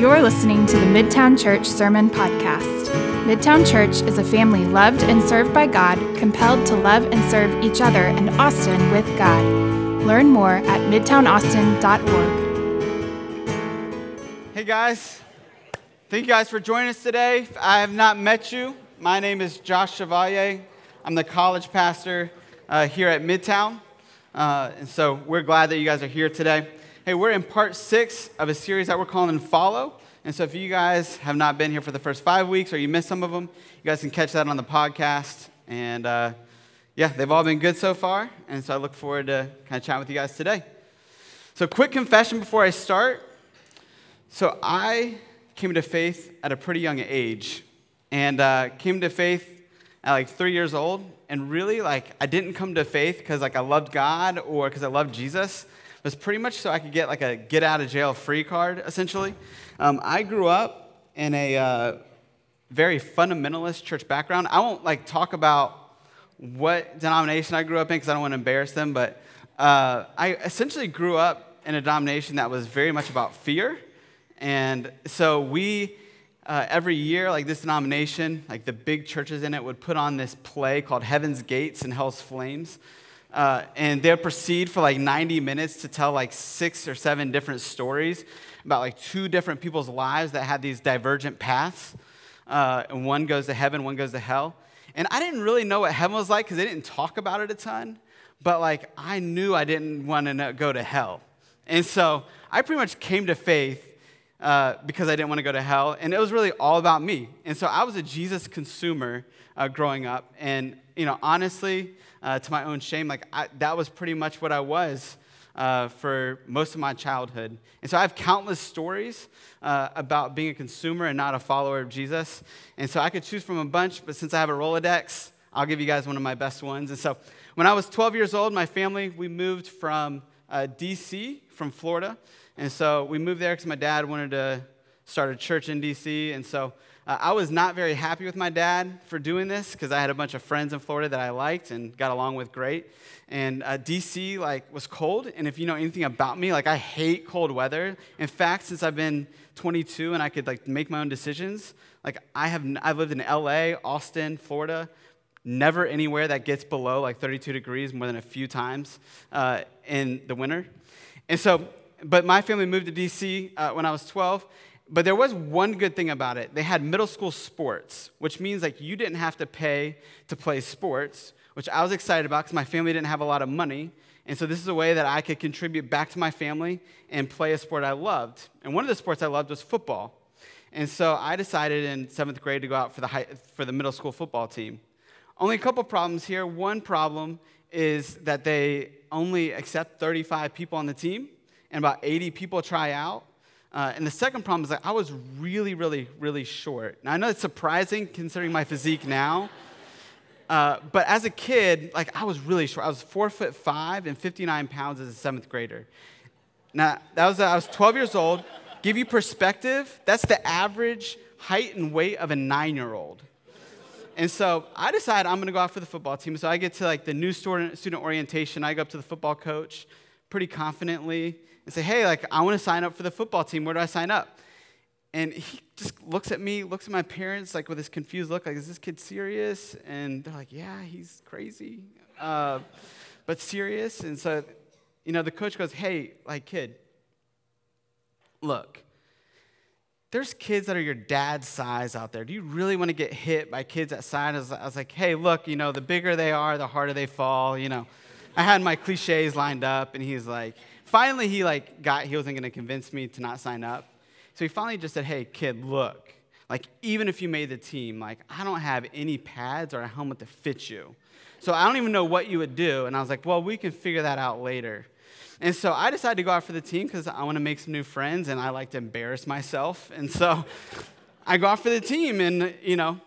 You're listening to the Midtown Church Sermon Podcast. Midtown Church is a family loved and served by God, compelled to love and serve each other and Austin with God. Learn more at midtownaustin.org. Hey guys, thank you guys for joining us today. I have not met you. My name is Josh Chevalier. I'm the college pastor uh, here at Midtown. Uh, and so we're glad that you guys are here today. Hey, we're in part six of a series that we're calling Follow. And so if you guys have not been here for the first five weeks or you missed some of them, you guys can catch that on the podcast. And uh, yeah, they've all been good so far. And so I look forward to kind of chatting with you guys today. So, quick confession before I start. So, I came to faith at a pretty young age and uh, came to faith at like three years old. And really, like, I didn't come to faith because like I loved God or because I loved Jesus was pretty much so I could get like a get out of jail free card, essentially. Um, I grew up in a uh, very fundamentalist church background. I won't like talk about what denomination I grew up in because I don't want to embarrass them, but uh, I essentially grew up in a denomination that was very much about fear. And so we, uh, every year, like this denomination, like the big churches in it would put on this play called Heaven's Gates and Hell's Flames. Uh, and they'll proceed for like 90 minutes to tell like six or seven different stories about like two different people's lives that had these divergent paths. Uh, and one goes to heaven, one goes to hell. And I didn't really know what heaven was like because they didn't talk about it a ton. But like I knew I didn't want to go to hell. And so I pretty much came to faith uh, because I didn't want to go to hell. And it was really all about me. And so I was a Jesus consumer uh, growing up. And, you know, honestly, uh, to my own shame, like I, that was pretty much what I was uh, for most of my childhood. And so I have countless stories uh, about being a consumer and not a follower of Jesus. And so I could choose from a bunch, but since I have a Rolodex, I'll give you guys one of my best ones. And so when I was 12 years old, my family, we moved from uh, DC, from Florida. And so we moved there because my dad wanted to start a church in DC. And so uh, I was not very happy with my dad for doing this because I had a bunch of friends in Florida that I liked and got along with great. And uh, DC like was cold, and if you know anything about me, like I hate cold weather. In fact, since I've been 22 and I could like make my own decisions, like I have I've lived in LA, Austin, Florida, never anywhere that gets below like 32 degrees more than a few times uh, in the winter. And so, but my family moved to DC uh, when I was 12, but there was one good thing about it. They had middle school sports, which means like you didn't have to pay to play sports, which I was excited about because my family didn't have a lot of money. And so this is a way that I could contribute back to my family and play a sport I loved. And one of the sports I loved was football. And so I decided in seventh grade to go out for the, high, for the middle school football team. Only a couple problems here. One problem is that they only accept 35 people on the team, and about 80 people try out. Uh, and the second problem is that I was really, really, really short. Now, I know it's surprising considering my physique now, uh, but as a kid, like I was really short. I was four foot five and 59 pounds as a seventh grader. Now, that was, I was 12 years old. Give you perspective, that's the average height and weight of a nine year old. And so I decided I'm gonna go out for the football team. So I get to like the new student orientation. I go up to the football coach pretty confidently and say, hey, like, I want to sign up for the football team. Where do I sign up? And he just looks at me, looks at my parents, like with this confused look, like, is this kid serious? And they're like, yeah, he's crazy, uh, but serious. And so, you know, the coach goes, hey, like, kid, look, there's kids that are your dad's size out there. Do you really want to get hit by kids that size? I was like, hey, look, you know, the bigger they are, the harder they fall, you know. I had my cliches lined up, and he's like, finally he like got he wasn't going to convince me to not sign up. So he finally just said hey kid look like even if you made the team like i don't have any pads or a helmet to fit you. So i don't even know what you would do. And i was like well we can figure that out later. And so i decided to go out for the team because i want to make some new friends and i like to embarrass myself. And so i go out for the team and you know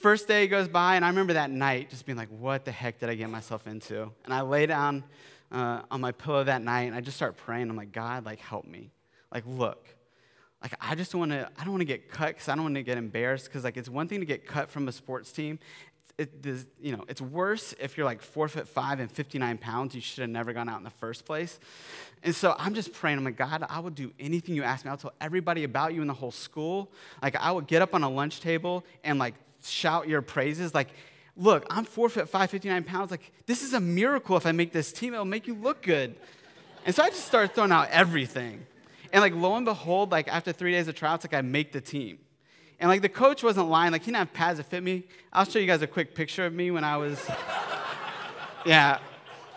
first day goes by and i remember that night just being like what the heck did i get myself into? And i lay down uh, on my pillow that night and I just start praying. I'm like, God, like, help me. Like, look, like, I just want to, I don't want to get cut because I don't want to get embarrassed because, like, it's one thing to get cut from a sports team. it, this, you know, it's worse if you're like four foot five and 59 pounds. You should have never gone out in the first place. And so I'm just praying. I'm like, God, I will do anything you ask me. I'll tell everybody about you in the whole school. Like, I would get up on a lunch table and like shout your praises. Like, look, I'm four foot five, 59 pounds. Like, this is a miracle if I make this team. It'll make you look good. And so I just started throwing out everything. And like, lo and behold, like after three days of trials, like I make the team. And like the coach wasn't lying. Like he didn't have pads that fit me. I'll show you guys a quick picture of me when I was. yeah,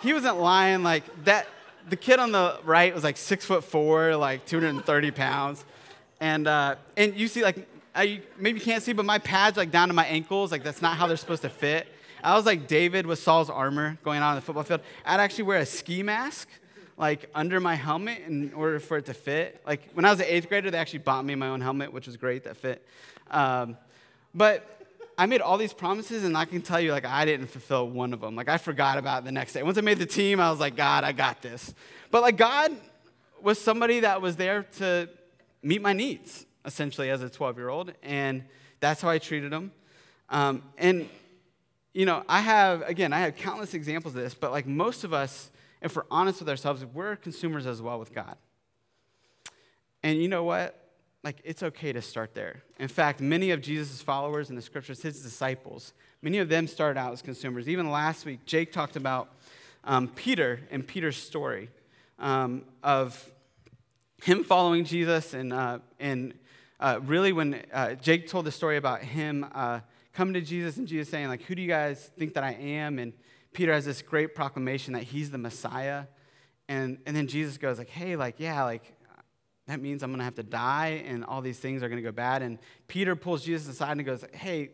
he wasn't lying. Like that. The kid on the right was like six foot four, like 230 pounds, and uh, and you see like I, maybe you can't see, but my pads like down to my ankles. Like that's not how they're supposed to fit. I was like David with Saul's armor going out on the football field. I'd actually wear a ski mask like under my helmet in order for it to fit. Like when I was an eighth grader, they actually bought me my own helmet, which was great that fit. Um, but I made all these promises, and I can tell you, like I didn't fulfill one of them. Like I forgot about the next day. Once I made the team, I was like, God, I got this. But like God was somebody that was there to meet my needs, essentially, as a 12-year-old, and that's how I treated him. Um, and you know, I have again, I have countless examples of this, but like most of us if we're honest with ourselves, we're consumers as well with God. And you know what? Like, it's okay to start there. In fact, many of Jesus' followers in the scriptures, his disciples, many of them started out as consumers. Even last week, Jake talked about um, Peter and Peter's story um, of him following Jesus. And, uh, and uh, really, when uh, Jake told the story about him uh, coming to Jesus and Jesus saying, like, who do you guys think that I am? And Peter has this great proclamation that he's the Messiah. And, and then Jesus goes like, hey, like, yeah, like, that means I'm going to have to die and all these things are going to go bad. And Peter pulls Jesus aside and goes, hey,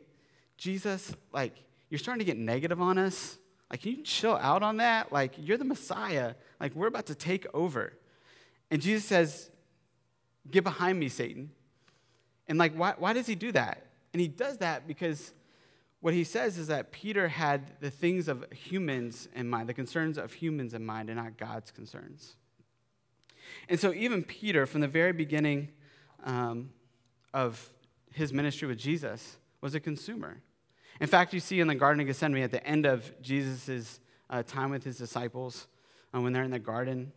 Jesus, like, you're starting to get negative on us. Like, can you chill out on that? Like, you're the Messiah. Like, we're about to take over. And Jesus says, get behind me, Satan. And like, why, why does he do that? And he does that because what he says is that Peter had the things of humans in mind, the concerns of humans in mind, and not God's concerns. And so, even Peter, from the very beginning um, of his ministry with Jesus, was a consumer. In fact, you see in the Garden of Gethsemane at the end of Jesus' uh, time with his disciples, uh, when they're in the garden,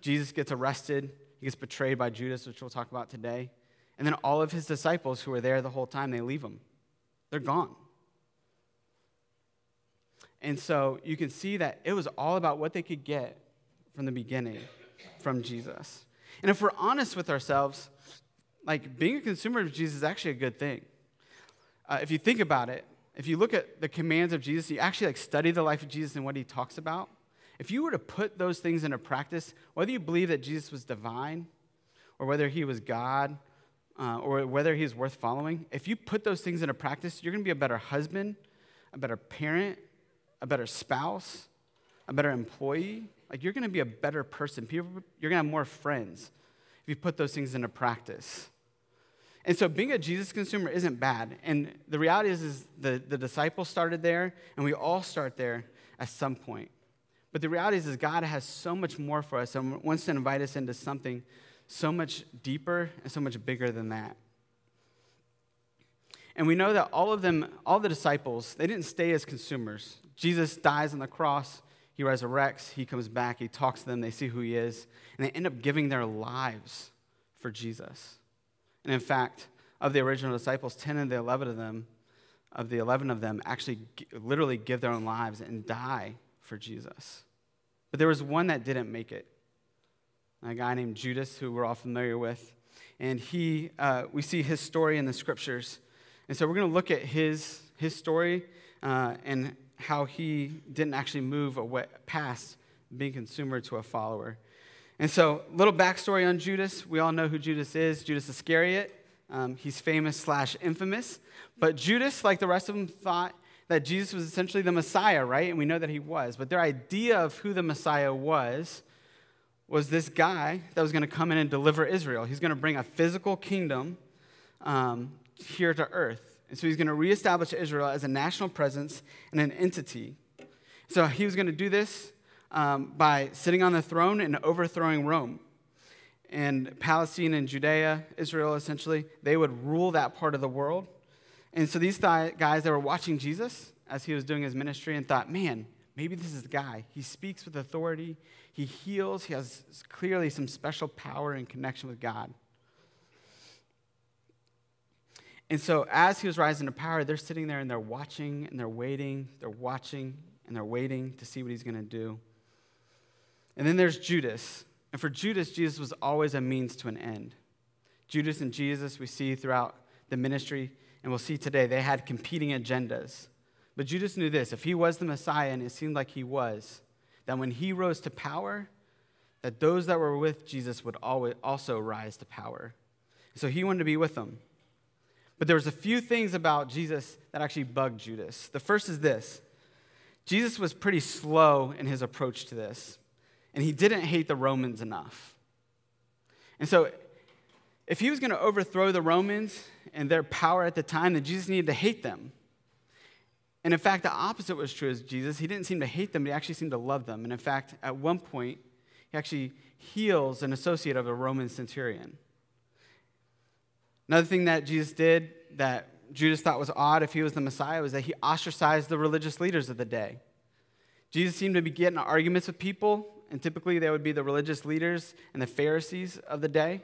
Jesus gets arrested. He gets betrayed by Judas, which we'll talk about today. And then all of his disciples who were there the whole time, they leave him. They're gone. And so you can see that it was all about what they could get from the beginning from Jesus. And if we're honest with ourselves, like being a consumer of Jesus is actually a good thing. Uh, if you think about it, if you look at the commands of Jesus, you actually like study the life of Jesus and what he talks about. If you were to put those things into practice, whether you believe that Jesus was divine, or whether he was God, uh, or whether he's worth following, if you put those things into practice, you're going to be a better husband, a better parent, a better spouse, a better employee. Like you're going to be a better person. People, you're going to have more friends if you put those things into practice. And so being a Jesus consumer isn't bad. And the reality is, is the, the disciples started there, and we all start there at some point. But the reality is, is God has so much more for us and wants to invite us into something so much deeper and so much bigger than that. And we know that all of them, all the disciples, they didn't stay as consumers. Jesus dies on the cross, he resurrects, he comes back, he talks to them, they see who he is, and they end up giving their lives for Jesus. And in fact, of the original disciples, 10 of the 11 of them, of the 11 of them actually literally give their own lives and die for Jesus. But there was one that didn't make it. A guy named Judas, who we're all familiar with. And he, uh, we see his story in the scriptures. And so we're going to look at his, his story uh, and how he didn't actually move away past being consumer to a follower. And so, little backstory on Judas. We all know who Judas is Judas Iscariot. Um, he's famous slash infamous. But Judas, like the rest of them, thought that Jesus was essentially the Messiah, right? And we know that he was. But their idea of who the Messiah was was this guy that was going to come in and deliver Israel. He's going to bring a physical kingdom um, here to earth. And so he's going to reestablish Israel as a national presence and an entity. So he was going to do this um, by sitting on the throne and overthrowing Rome. And Palestine and Judea, Israel essentially, they would rule that part of the world. And so these th- guys that were watching Jesus, as he was doing his ministry and thought, man, maybe this is the guy. He speaks with authority, he heals, he has clearly some special power and connection with God. And so, as he was rising to power, they're sitting there and they're watching and they're waiting, they're watching and they're waiting to see what he's going to do. And then there's Judas. And for Judas, Jesus was always a means to an end. Judas and Jesus, we see throughout the ministry, and we'll see today, they had competing agendas. But Judas knew this if he was the Messiah, and it seemed like he was, that when he rose to power, that those that were with Jesus would also rise to power. So he wanted to be with them. But there was a few things about Jesus that actually bugged Judas. The first is this. Jesus was pretty slow in his approach to this, and he didn't hate the Romans enough. And so if he was going to overthrow the Romans and their power at the time, then Jesus needed to hate them. And in fact, the opposite was true as Jesus. He didn't seem to hate them, but he actually seemed to love them. And in fact, at one point, he actually heals an associate of a Roman centurion. Another thing that Jesus did that Judas thought was odd if he was the Messiah was that he ostracized the religious leaders of the day. Jesus seemed to be getting arguments with people, and typically they would be the religious leaders and the Pharisees of the day.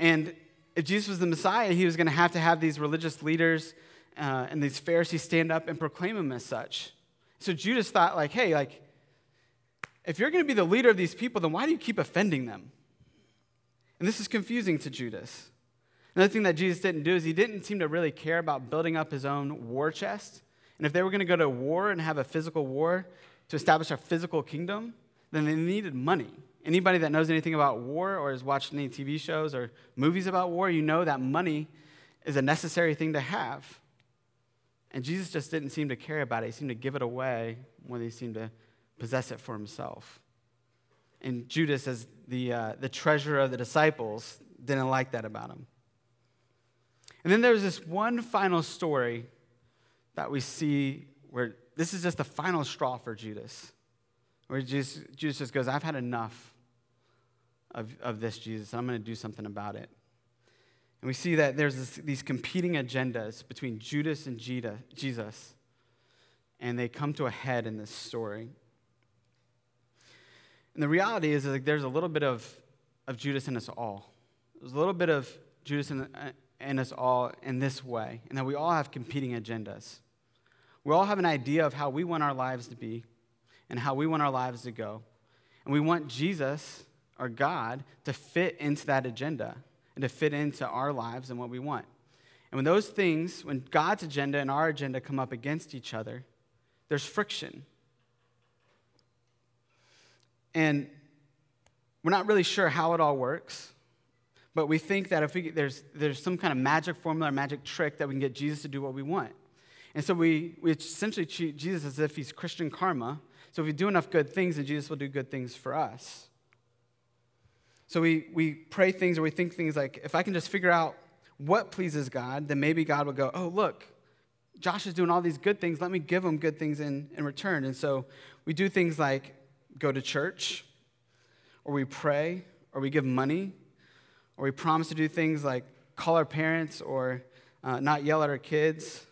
And if Jesus was the Messiah, he was going to have to have these religious leaders uh, and these Pharisees stand up and proclaim him as such. So Judas thought, like, hey, like, if you're going to be the leader of these people, then why do you keep offending them? And this is confusing to Judas. Another thing that Jesus didn't do is he didn't seem to really care about building up his own war chest. And if they were going to go to war and have a physical war to establish a physical kingdom, then they needed money. Anybody that knows anything about war or has watched any TV shows or movies about war, you know that money is a necessary thing to have. And Jesus just didn't seem to care about it. He seemed to give it away when he seemed to possess it for himself. And Judas, as the, uh, the treasurer of the disciples, didn't like that about him. And then there's this one final story that we see where this is just the final straw for Judas. Where Jesus, Judas just goes, I've had enough of, of this, Jesus. I'm going to do something about it. And we see that there's this, these competing agendas between Judas and Jesus, and they come to a head in this story. And the reality is, like there's a little bit of, of Judas in us all. There's a little bit of Judas in, uh, in us all in this way, and that we all have competing agendas. We all have an idea of how we want our lives to be, and how we want our lives to go. And we want Jesus, our God, to fit into that agenda and to fit into our lives and what we want. And when those things, when God's agenda and our agenda come up against each other, there's friction. And we're not really sure how it all works, but we think that if we, there's, there's some kind of magic formula or magic trick that we can get Jesus to do what we want. And so we, we essentially treat Jesus as if he's Christian karma, so if we do enough good things, then Jesus will do good things for us. So we, we pray things or we think things like, if I can just figure out what pleases God, then maybe God will go, oh, look, Josh is doing all these good things. Let me give him good things in, in return. And so we do things like go to church, or we pray, or we give money, or we promise to do things like call our parents or uh, not yell at our kids.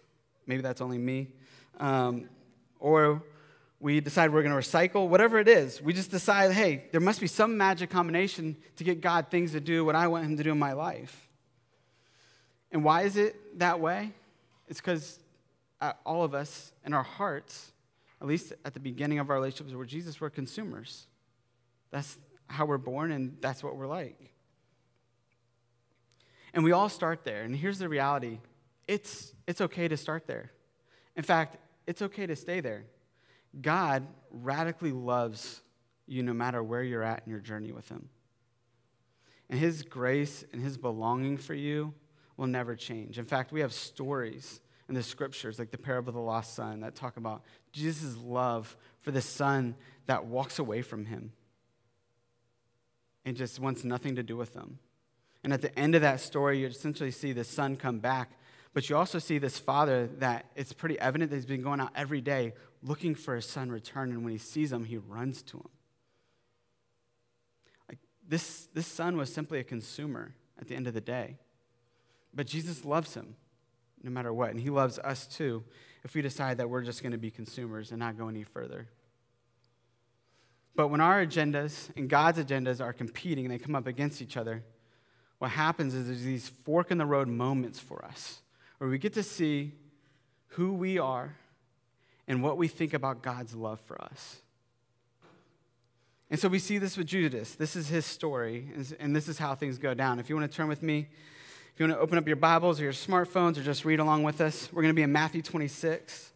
Maybe that's only me. Um, or we decide we're going to recycle, whatever it is. We just decide, hey, there must be some magic combination to get God things to do what I want Him to do in my life. And why is it that way? It's because uh, all of us in our hearts, at least at the beginning of our relationships with Jesus, we're consumers. That's how we're born, and that's what we're like. And we all start there. And here's the reality it's, it's okay to start there. In fact, it's okay to stay there. God radically loves you no matter where you're at in your journey with Him. And His grace and His belonging for you will never change. In fact, we have stories in the scriptures, like the parable of the lost son, that talk about Jesus' love for the son that walks away from him and just wants nothing to do with them. And at the end of that story, you essentially see the son come back, but you also see this father that it's pretty evident that he's been going out every day looking for his son return, and when he sees him, he runs to him. Like this, this son was simply a consumer at the end of the day. But Jesus loves him no matter what. And He loves us too if we decide that we're just going to be consumers and not go any further. But when our agendas and God's agendas are competing and they come up against each other, what happens is there's these fork in the road moments for us where we get to see who we are and what we think about God's love for us. And so we see this with Judas. This is his story, and this is how things go down. If you want to turn with me, if you want to open up your Bibles or your smartphones or just read along with us, we're going to be in Matthew 26.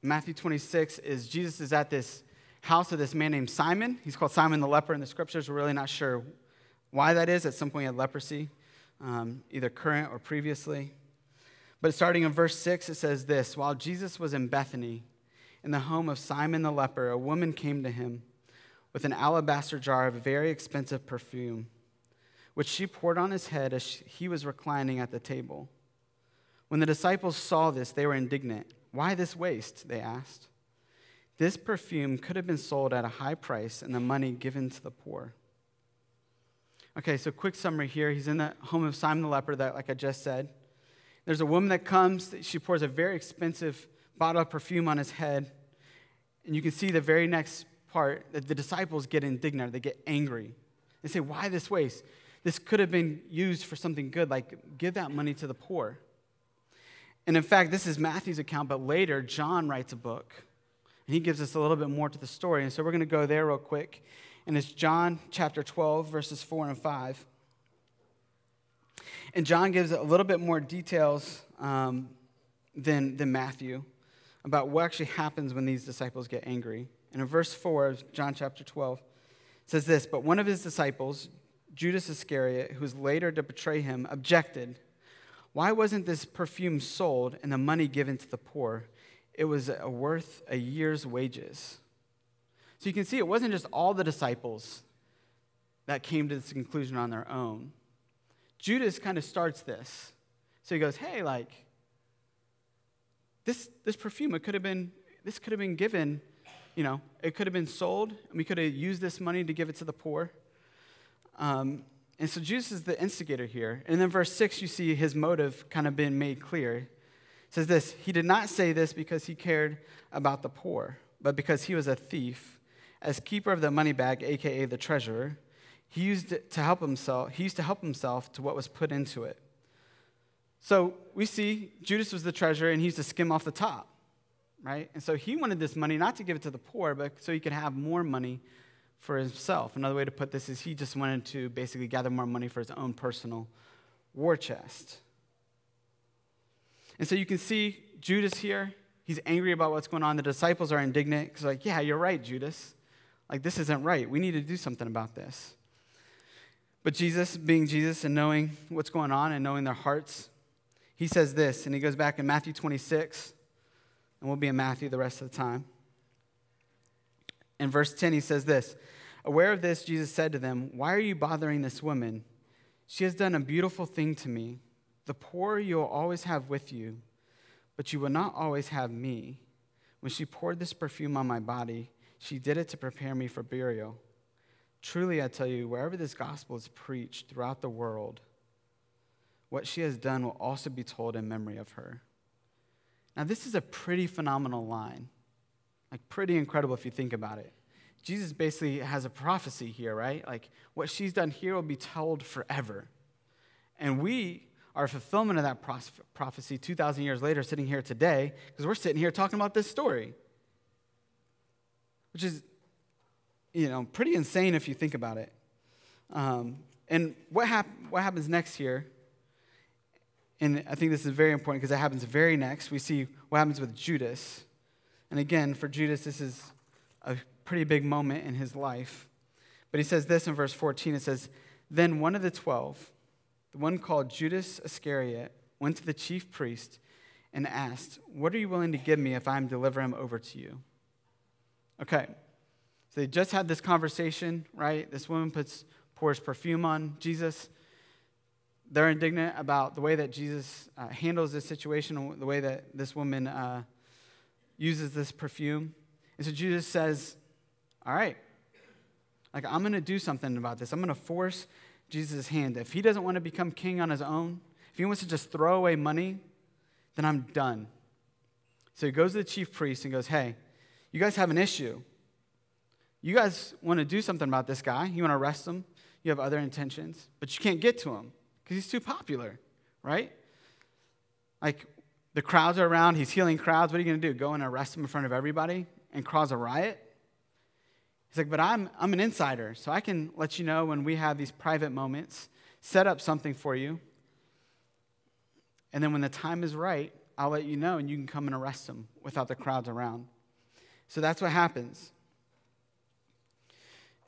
Matthew 26 is Jesus is at this house of this man named Simon. He's called Simon the leper in the scriptures. We're really not sure why that is. At some point, he had leprosy, um, either current or previously. But starting in verse 6, it says this While Jesus was in Bethany, in the home of Simon the leper, a woman came to him with an alabaster jar of very expensive perfume, which she poured on his head as he was reclining at the table. When the disciples saw this, they were indignant. Why this waste? They asked. This perfume could have been sold at a high price and the money given to the poor. Okay, so quick summary here. He's in the home of Simon the leper, that, like I just said. There's a woman that comes, she pours a very expensive bottle of perfume on his head. And you can see the very next part that the disciples get indignant, they get angry. They say, Why this waste? This could have been used for something good, like give that money to the poor. And in fact, this is Matthew's account, but later, John writes a book. And he gives us a little bit more to the story. And so we're going to go there real quick. And it's John chapter 12, verses 4 and 5. And John gives a little bit more details um, than, than Matthew about what actually happens when these disciples get angry. And in verse 4 of John chapter 12, it says this But one of his disciples, Judas Iscariot, who was later to betray him, objected. Why wasn't this perfume sold and the money given to the poor? It was worth a year's wages. So you can see it wasn't just all the disciples that came to this conclusion on their own. Judas kind of starts this. So he goes, Hey, like, this, this perfume, it could have been, this could have been given, you know, it could have been sold, and we could have used this money to give it to the poor. Um, and so Jesus is the instigator here. And then verse 6, you see his motive kind of been made clear. It says this He did not say this because he cared about the poor, but because he was a thief. As keeper of the money bag, aka the treasurer, he used it to help himself, he used to help himself to what was put into it. So we see Judas was the treasurer and he used to skim off the top, right? And so he wanted this money not to give it to the poor, but so he could have more money for himself. Another way to put this is he just wanted to basically gather more money for his own personal war chest. And so you can see Judas here. He's angry about what's going on. The disciples are indignant because, like, yeah, you're right, Judas. Like, this isn't right. We need to do something about this. But Jesus, being Jesus and knowing what's going on and knowing their hearts, he says this, and he goes back in Matthew 26, and we'll be in Matthew the rest of the time. In verse 10, he says this Aware of this, Jesus said to them, Why are you bothering this woman? She has done a beautiful thing to me. The poor you will always have with you, but you will not always have me. When she poured this perfume on my body, she did it to prepare me for burial. Truly, I tell you, wherever this gospel is preached throughout the world, what she has done will also be told in memory of her. Now, this is a pretty phenomenal line. Like, pretty incredible if you think about it. Jesus basically has a prophecy here, right? Like, what she's done here will be told forever. And we are fulfillment of that prophecy 2,000 years later, sitting here today, because we're sitting here talking about this story. Which is, you know, pretty insane if you think about it. Um, and what, hap- what happens next here and I think this is very important because it happens very next. We see what happens with Judas. And again, for Judas, this is a pretty big moment in his life. But he says this in verse 14 it says, Then one of the twelve, the one called Judas Iscariot, went to the chief priest and asked, What are you willing to give me if I am deliver him over to you? Okay. So they just had this conversation, right? This woman puts pours perfume on Jesus they're indignant about the way that Jesus uh, handles this situation, the way that this woman uh, uses this perfume. And so Jesus says, All right, like I'm going to do something about this. I'm going to force Jesus' hand. If he doesn't want to become king on his own, if he wants to just throw away money, then I'm done. So he goes to the chief priest and goes, Hey, you guys have an issue. You guys want to do something about this guy. You want to arrest him. You have other intentions, but you can't get to him because he's too popular, right? Like the crowds are around, he's healing crowds. What are you going to do? Go and arrest him in front of everybody and cause a riot? He's like, but I'm, I'm an insider, so I can let you know when we have these private moments, set up something for you. And then when the time is right, I'll let you know and you can come and arrest him without the crowds around. So that's what happens.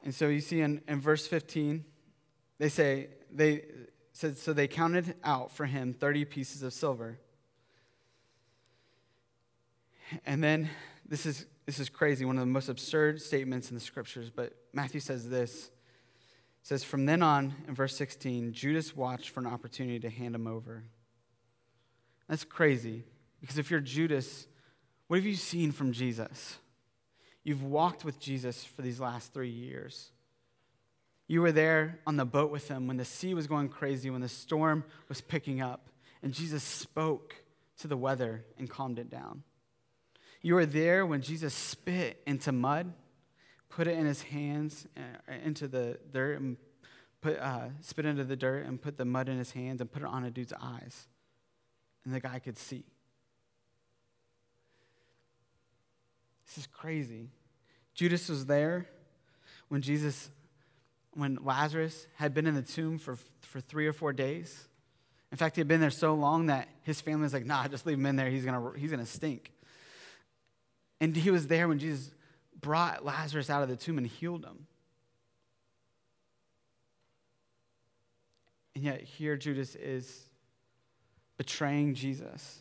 And so you see in, in verse 15, they say, they said, so they counted out for him 30 pieces of silver. And then this is this is crazy, one of the most absurd statements in the scriptures, but Matthew says this. It says, From then on, in verse 16, Judas watched for an opportunity to hand him over. That's crazy, because if you're Judas, what have you seen from Jesus? You've walked with Jesus for these last three years. You were there on the boat with him when the sea was going crazy, when the storm was picking up, and Jesus spoke to the weather and calmed it down. You were there when Jesus spit into mud, put it in his hands, uh, into the dirt, and put, uh, spit into the dirt, and put the mud in his hands and put it on a dude's eyes. And the guy could see. This is crazy. Judas was there when Jesus, when Lazarus had been in the tomb for, for three or four days. In fact, he had been there so long that his family was like, nah, just leave him in there. He's going to he's to stink. And he was there when Jesus brought Lazarus out of the tomb and healed him. And yet, here Judas is betraying Jesus.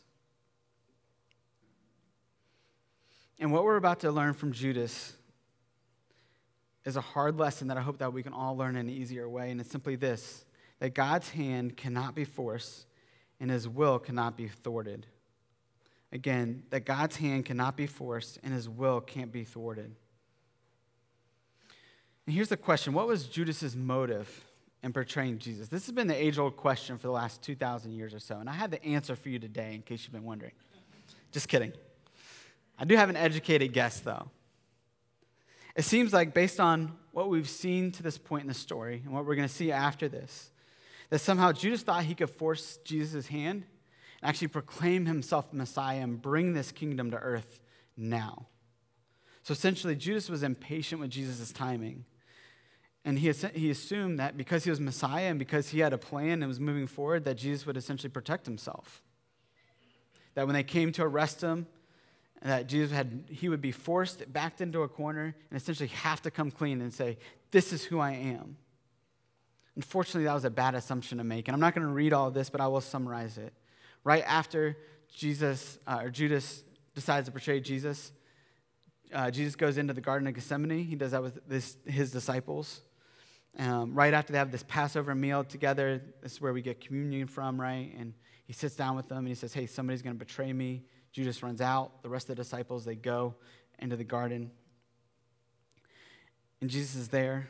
And what we're about to learn from Judas is a hard lesson that I hope that we can all learn in an easier way. And it's simply this that God's hand cannot be forced and his will cannot be thwarted. Again, that God's hand cannot be forced and his will can't be thwarted. And here's the question What was Judas's motive in portraying Jesus? This has been the age old question for the last 2,000 years or so. And I have the answer for you today, in case you've been wondering. Just kidding. I do have an educated guess, though. It seems like, based on what we've seen to this point in the story and what we're going to see after this, that somehow Judas thought he could force Jesus' hand and actually proclaim himself Messiah and bring this kingdom to earth now. So essentially, Judas was impatient with Jesus' timing. And he, he assumed that because he was Messiah and because he had a plan and was moving forward, that Jesus would essentially protect himself. That when they came to arrest him, that Jesus had, he would be forced backed into a corner and essentially have to come clean and say, This is who I am. Unfortunately, that was a bad assumption to make. And I'm not going to read all this, but I will summarize it right after Jesus uh, or Judas decides to betray Jesus, uh, Jesus goes into the Garden of Gethsemane. He does that with this, his disciples. Um, right after they have this Passover meal together, this is where we get communion from, right? And he sits down with them and he says, Hey, somebody's going to betray me. Judas runs out. The rest of the disciples, they go into the garden. And Jesus is there.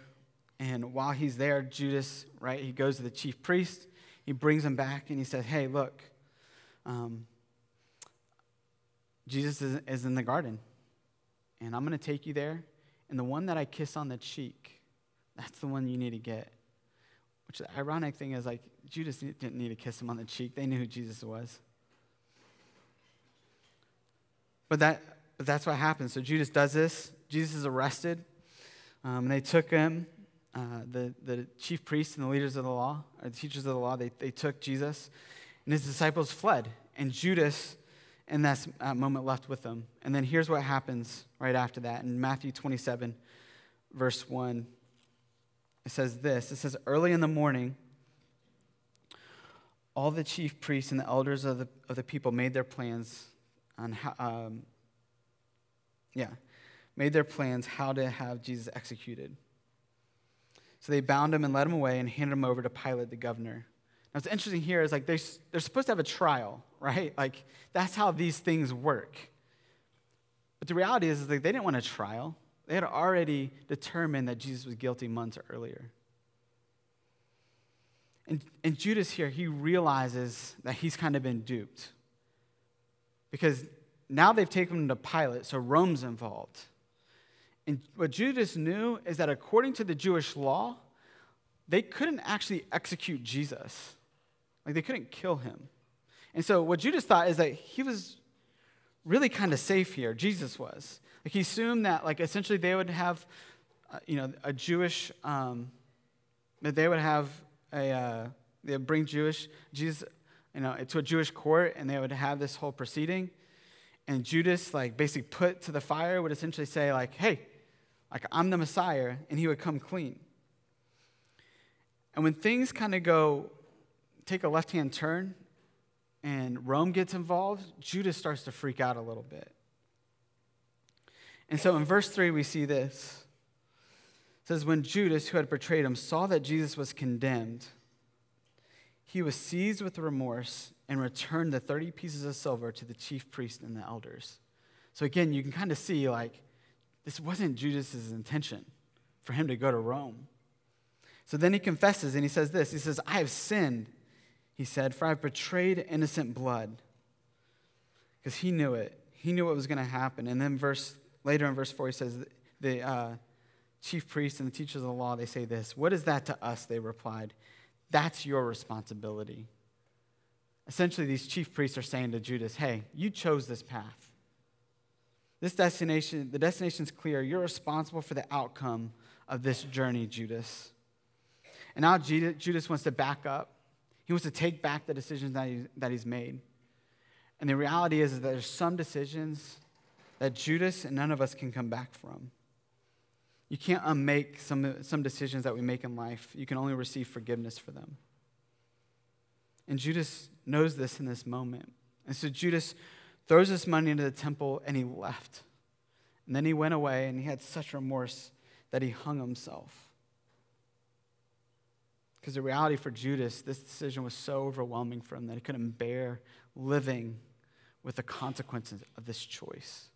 And while he's there, Judas, right, he goes to the chief priest. He brings him back and he says, Hey, look, um, Jesus is, is in the garden, and I'm going to take you there. And the one that I kiss on the cheek, that's the one you need to get. Which the ironic thing is, like, Judas didn't need to kiss him on the cheek. They knew who Jesus was. But, that, but that's what happens. So Judas does this. Jesus is arrested. Um, and they took him, uh, the, the chief priests and the leaders of the law, or the teachers of the law, they, they took Jesus. And his disciples fled, and Judas, in that uh, moment, left with them. And then here's what happens right after that. In Matthew 27, verse 1, it says this It says, Early in the morning, all the chief priests and the elders of the, of the people made their plans on how, um, yeah, made their plans how to have Jesus executed. So they bound him and led him away and handed him over to Pilate, the governor. Now, what's interesting here is like they're, they're supposed to have a trial, right? Like, that's how these things work. But the reality is, is like they didn't want a trial. They had already determined that Jesus was guilty months earlier. And, and Judas here, he realizes that he's kind of been duped. Because now they've taken him to Pilate, so Rome's involved. And what Judas knew is that according to the Jewish law, they couldn't actually execute Jesus. Like they couldn't kill him. And so what Judas thought is that he was really kind of safe here. Jesus was. Like he assumed that like essentially they would have, uh, you know, a Jewish, um, that they would have a, uh, they would bring Jewish Jesus, you know, to a Jewish court, and they would have this whole proceeding. And Judas, like basically put to the fire, would essentially say like, "Hey, like I'm the Messiah," and he would come clean. And when things kind of go, take a left hand turn, and Rome gets involved, Judas starts to freak out a little bit. And so in verse 3, we see this. It says, When Judas, who had betrayed him, saw that Jesus was condemned, he was seized with remorse and returned the 30 pieces of silver to the chief priest and the elders. So again, you can kind of see like this wasn't Judas's intention for him to go to Rome. So then he confesses and he says this He says, I have sinned, he said, for I've betrayed innocent blood. Because he knew it. He knew what was going to happen. And then verse later in verse 4, he says, the uh, chief priests and the teachers of the law, they say this What is that to us? They replied, That's your responsibility. Essentially, these chief priests are saying to Judas, Hey, you chose this path. This destination, the destination's clear. You're responsible for the outcome of this journey, Judas. And now Judas wants to back up. He wants to take back the decisions that, he, that he's made. And the reality is, is that there's some decisions that Judas and none of us can come back from. You can't unmake some, some decisions that we make in life. You can only receive forgiveness for them. And Judas knows this in this moment. And so Judas throws this money into the temple and he left. And then he went away and he had such remorse that he hung himself. Because the reality for Judas, this decision was so overwhelming for him that he couldn't bear living with the consequences of this choice.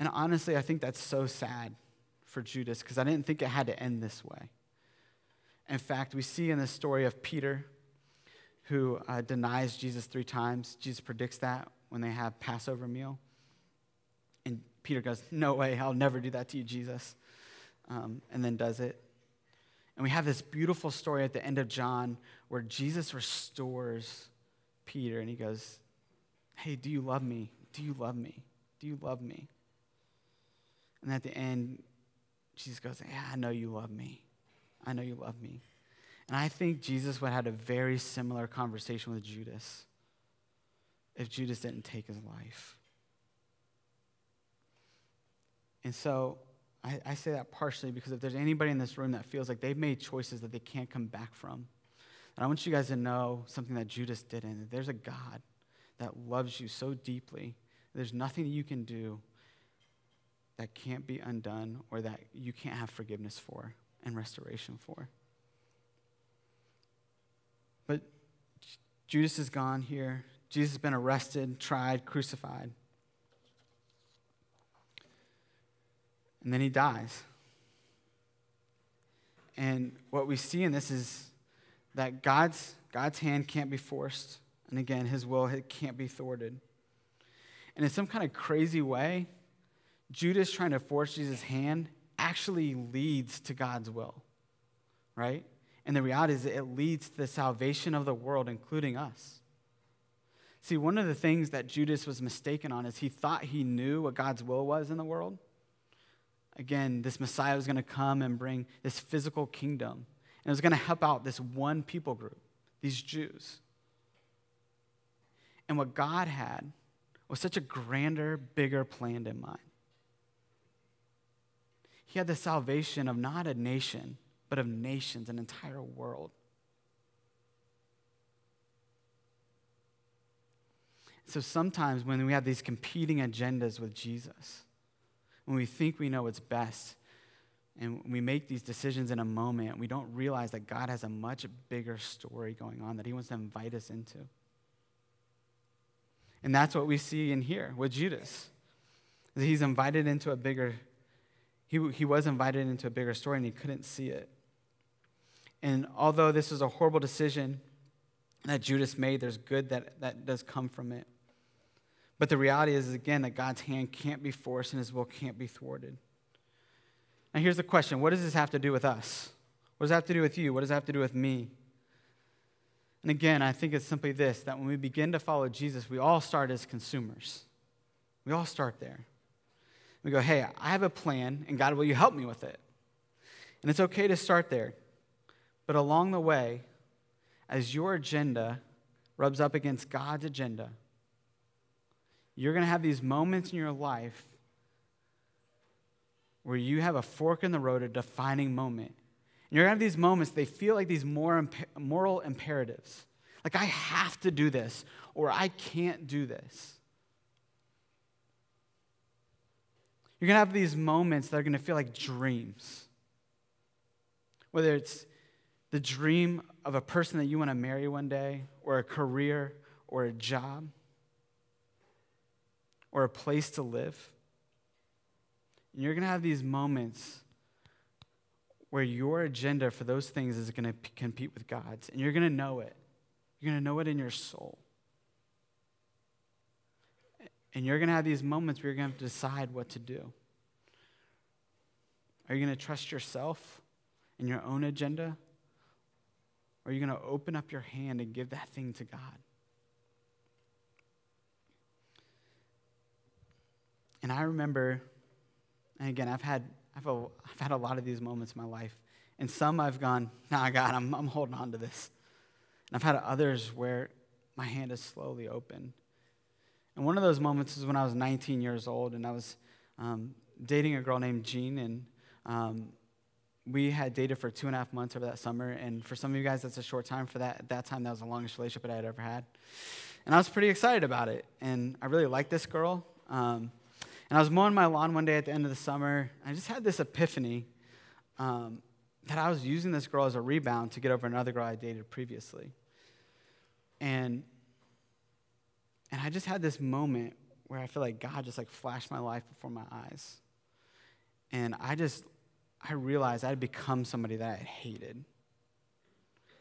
And honestly, I think that's so sad for Judas because I didn't think it had to end this way. In fact, we see in the story of Peter, who uh, denies Jesus three times. Jesus predicts that when they have Passover meal. And Peter goes, No way, I'll never do that to you, Jesus. Um, and then does it. And we have this beautiful story at the end of John where Jesus restores Peter and he goes, Hey, do you love me? Do you love me? Do you love me? And at the end, Jesus goes, Yeah, I know you love me. I know you love me. And I think Jesus would have had a very similar conversation with Judas if Judas didn't take his life. And so I, I, say that partially because if there's anybody in this room that feels like they've made choices that they can't come back from, and I want you guys to know something that Judas didn't. There's a God that loves you so deeply. There's nothing that you can do that can't be undone or that you can't have forgiveness for and restoration for. But Judas is gone here. Jesus has been arrested, tried, crucified. and then he dies. And what we see in this is that God's, God's hand can't be forced. And again, his will can't be thwarted. And in some kind of crazy way, Judas trying to force Jesus' hand actually leads to God's will, right? And the reality is it leads to the salvation of the world, including us. See, one of the things that Judas was mistaken on is he thought he knew what God's will was in the world again, this Messiah was going to come and bring this physical kingdom. And it was going to help out this one people group, these Jews. And what God had was such a grander, bigger plan in mind. He had the salvation of not a nation, but of nations, an entire world. So sometimes when we have these competing agendas with Jesus, when we think we know what's best and we make these decisions in a moment, we don't realize that God has a much bigger story going on that He wants to invite us into. And that's what we see in here with Judas. He's invited into a bigger, he, he was invited into a bigger story and he couldn't see it. And although this was a horrible decision that Judas made, there's good that, that does come from it. But the reality is, again, that God's hand can't be forced and his will can't be thwarted. Now, here's the question what does this have to do with us? What does it have to do with you? What does it have to do with me? And again, I think it's simply this that when we begin to follow Jesus, we all start as consumers. We all start there. We go, hey, I have a plan, and God, will you help me with it? And it's okay to start there. But along the way, as your agenda rubs up against God's agenda, you're going to have these moments in your life where you have a fork in the road, a defining moment. And you're going to have these moments, they feel like these moral imperatives. Like, I have to do this, or I can't do this. You're going to have these moments that are going to feel like dreams. Whether it's the dream of a person that you want to marry one day, or a career, or a job, or a place to live. And you're going to have these moments where your agenda for those things is going to compete with God's, and you're going to know it. You're going to know it in your soul. And you're going to have these moments where you're going to have to decide what to do. Are you going to trust yourself and your own agenda? Or are you going to open up your hand and give that thing to God? And I remember, and again, I've had, I've, a, I've had a lot of these moments in my life. And some I've gone, nah, God, I'm, I'm holding on to this. And I've had others where my hand is slowly opened. And one of those moments is when I was 19 years old and I was um, dating a girl named Jean. And um, we had dated for two and a half months over that summer. And for some of you guys, that's a short time. For that, at that time, that was the longest relationship that I had ever had. And I was pretty excited about it. And I really liked this girl. Um, and I was mowing my lawn one day at the end of the summer. I just had this epiphany um, that I was using this girl as a rebound to get over another girl I dated previously. And, and I just had this moment where I feel like God just like flashed my life before my eyes. And I just, I realized I had become somebody that I hated.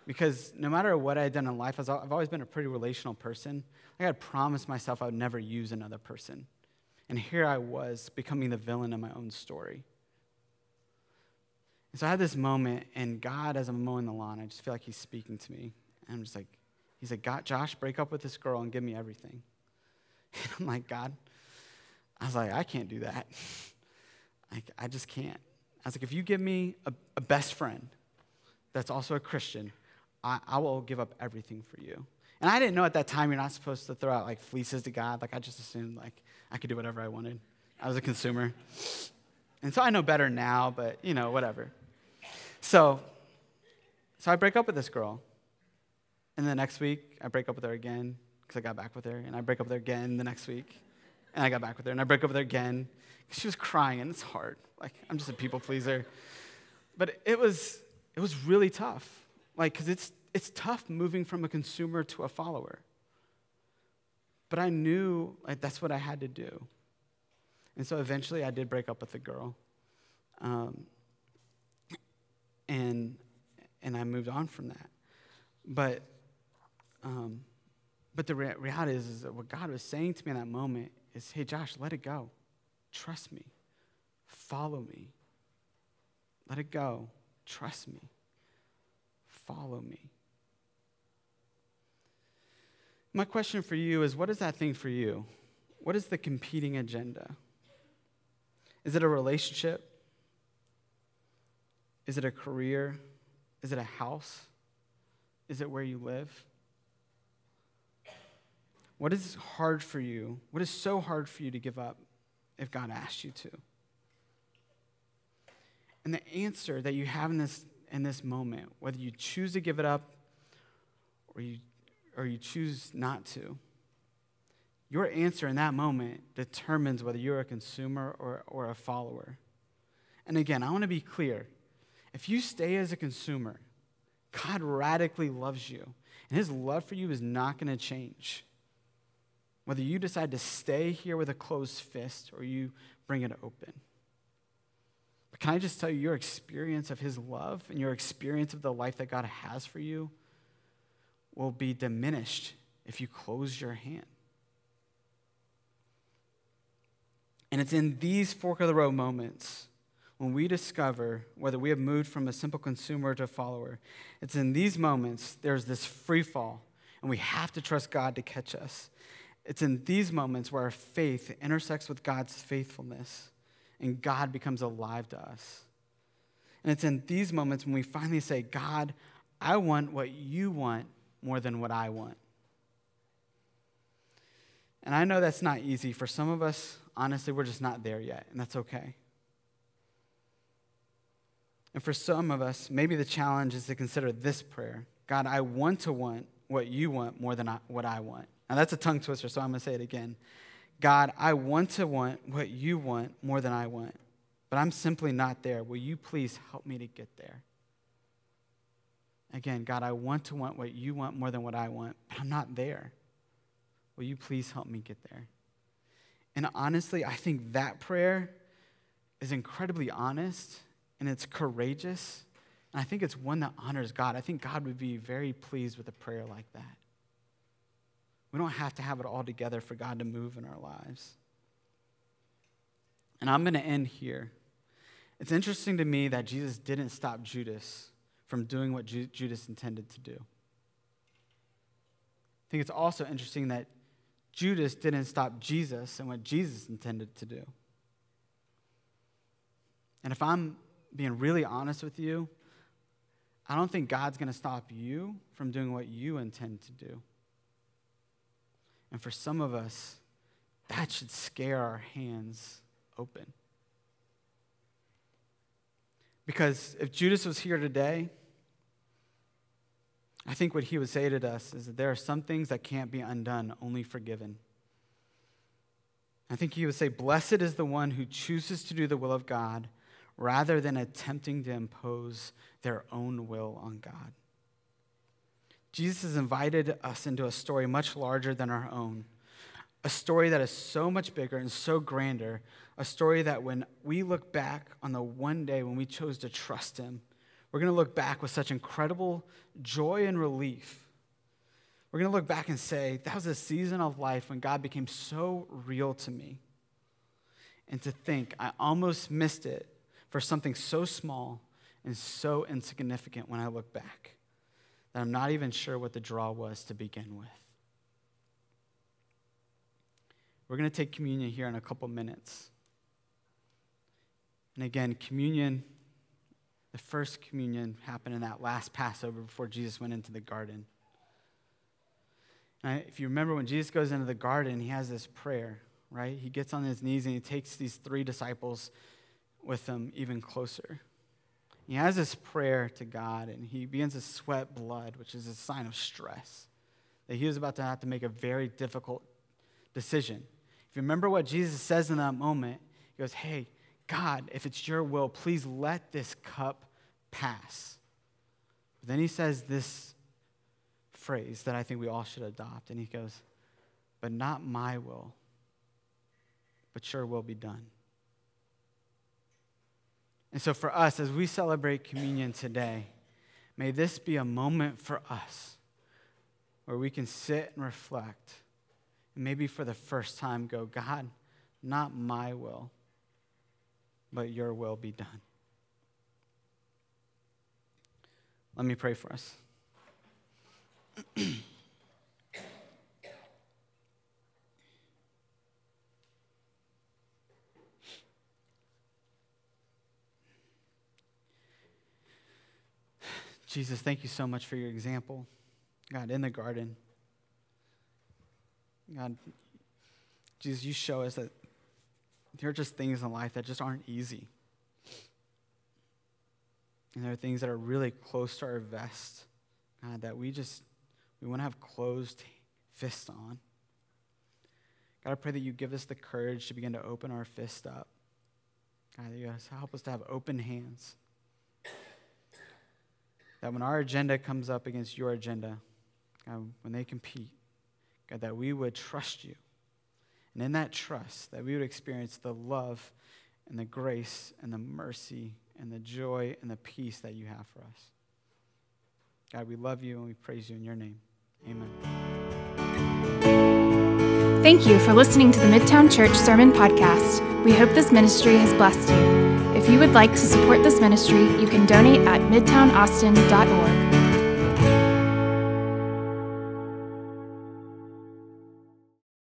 Because no matter what I had done in life, I've always been a pretty relational person. I had promised myself I would never use another person. And here I was becoming the villain in my own story. And so I had this moment, and God, as I'm mowing the lawn, I just feel like He's speaking to me. And I'm just like, He's like, God, Josh, break up with this girl and give me everything. And I'm like, God, I was like, I can't do that. I, I just can't. I was like, if you give me a, a best friend that's also a Christian, I, I will give up everything for you. And I didn't know at that time you're not supposed to throw out like fleeces to God. Like I just assumed like I could do whatever I wanted. I was a consumer. And so I know better now, but you know, whatever. So so I break up with this girl. And the next week I break up with her again because I got back with her. And I break up with her again the next week. And I got back with her. And I break up with her again. Because she was crying, and it's hard. Like I'm just a people pleaser. But it was it was really tough. Like, because it's it's tough moving from a consumer to a follower. But I knew like, that's what I had to do. And so eventually I did break up with the girl. Um, and, and I moved on from that. But, um, but the rea- reality is, is that what God was saying to me in that moment is hey, Josh, let it go. Trust me. Follow me. Let it go. Trust me. Follow me. My question for you is what is that thing for you? What is the competing agenda? Is it a relationship? Is it a career? Is it a house? Is it where you live? What is hard for you? What is so hard for you to give up if God asked you to? And the answer that you have in this, in this moment, whether you choose to give it up or you or you choose not to. Your answer in that moment determines whether you're a consumer or, or a follower. And again, I want to be clear. If you stay as a consumer, God radically loves you, and his love for you is not going to change. Whether you decide to stay here with a closed fist or you bring it open. But can I just tell you, your experience of His love and your experience of the life that God has for you will be diminished if you close your hand. And it's in these fork of the road moments when we discover whether we have moved from a simple consumer to a follower. It's in these moments there's this free fall, and we have to trust God to catch us. It's in these moments where our faith intersects with God's faithfulness and God becomes alive to us. And it's in these moments when we finally say, God, I want what you want more than what I want. And I know that's not easy. For some of us, honestly, we're just not there yet, and that's okay. And for some of us, maybe the challenge is to consider this prayer God, I want to want what you want more than I, what I want. Now, that's a tongue twister, so I'm going to say it again. God, I want to want what you want more than I want, but I'm simply not there. Will you please help me to get there? Again, God, I want to want what you want more than what I want, but I'm not there. Will you please help me get there? And honestly, I think that prayer is incredibly honest and it's courageous. And I think it's one that honors God. I think God would be very pleased with a prayer like that. We don't have to have it all together for God to move in our lives. And I'm going to end here. It's interesting to me that Jesus didn't stop Judas from doing what Ju- Judas intended to do. I think it's also interesting that Judas didn't stop Jesus and what Jesus intended to do. And if I'm being really honest with you, I don't think God's going to stop you from doing what you intend to do. And for some of us, that should scare our hands open. Because if Judas was here today, I think what he would say to us is that there are some things that can't be undone, only forgiven. I think he would say, Blessed is the one who chooses to do the will of God rather than attempting to impose their own will on God. Jesus has invited us into a story much larger than our own, a story that is so much bigger and so grander, a story that when we look back on the one day when we chose to trust Him, we're going to look back with such incredible joy and relief. We're going to look back and say, that was a season of life when God became so real to me. And to think, I almost missed it for something so small and so insignificant when I look back that I'm not even sure what the draw was to begin with. We're going to take communion here in a couple minutes. And again, communion, the first communion happened in that last Passover before Jesus went into the garden. And if you remember when Jesus goes into the garden, he has this prayer, right? He gets on his knees and he takes these three disciples with him even closer. He has this prayer to God and he begins to sweat blood, which is a sign of stress. That he was about to have to make a very difficult decision. If you remember what Jesus says in that moment, he goes, Hey, God, if it's your will, please let this cup pass. But then he says this phrase that I think we all should adopt. And he goes, But not my will, but your will be done. And so, for us, as we celebrate communion today, may this be a moment for us where we can sit and reflect and maybe for the first time go, God, not my will, but your will be done. Let me pray for us. Jesus, thank you so much for your example. God, in the garden. God, Jesus, you show us that there are just things in life that just aren't easy. And there are things that are really close to our vest, God, that we just, we want to have closed fists on. God, I pray that you give us the courage to begin to open our fist up. God, that you help us to have open hands that when our agenda comes up against your agenda, God, when they compete, God, that we would trust you. And in that trust, that we would experience the love and the grace and the mercy and the joy and the peace that you have for us. God, we love you and we praise you in your name. Amen. Thank you for listening to the Midtown Church Sermon Podcast. We hope this ministry has blessed you. If you would like to support this ministry, you can donate at midtownaustin.org.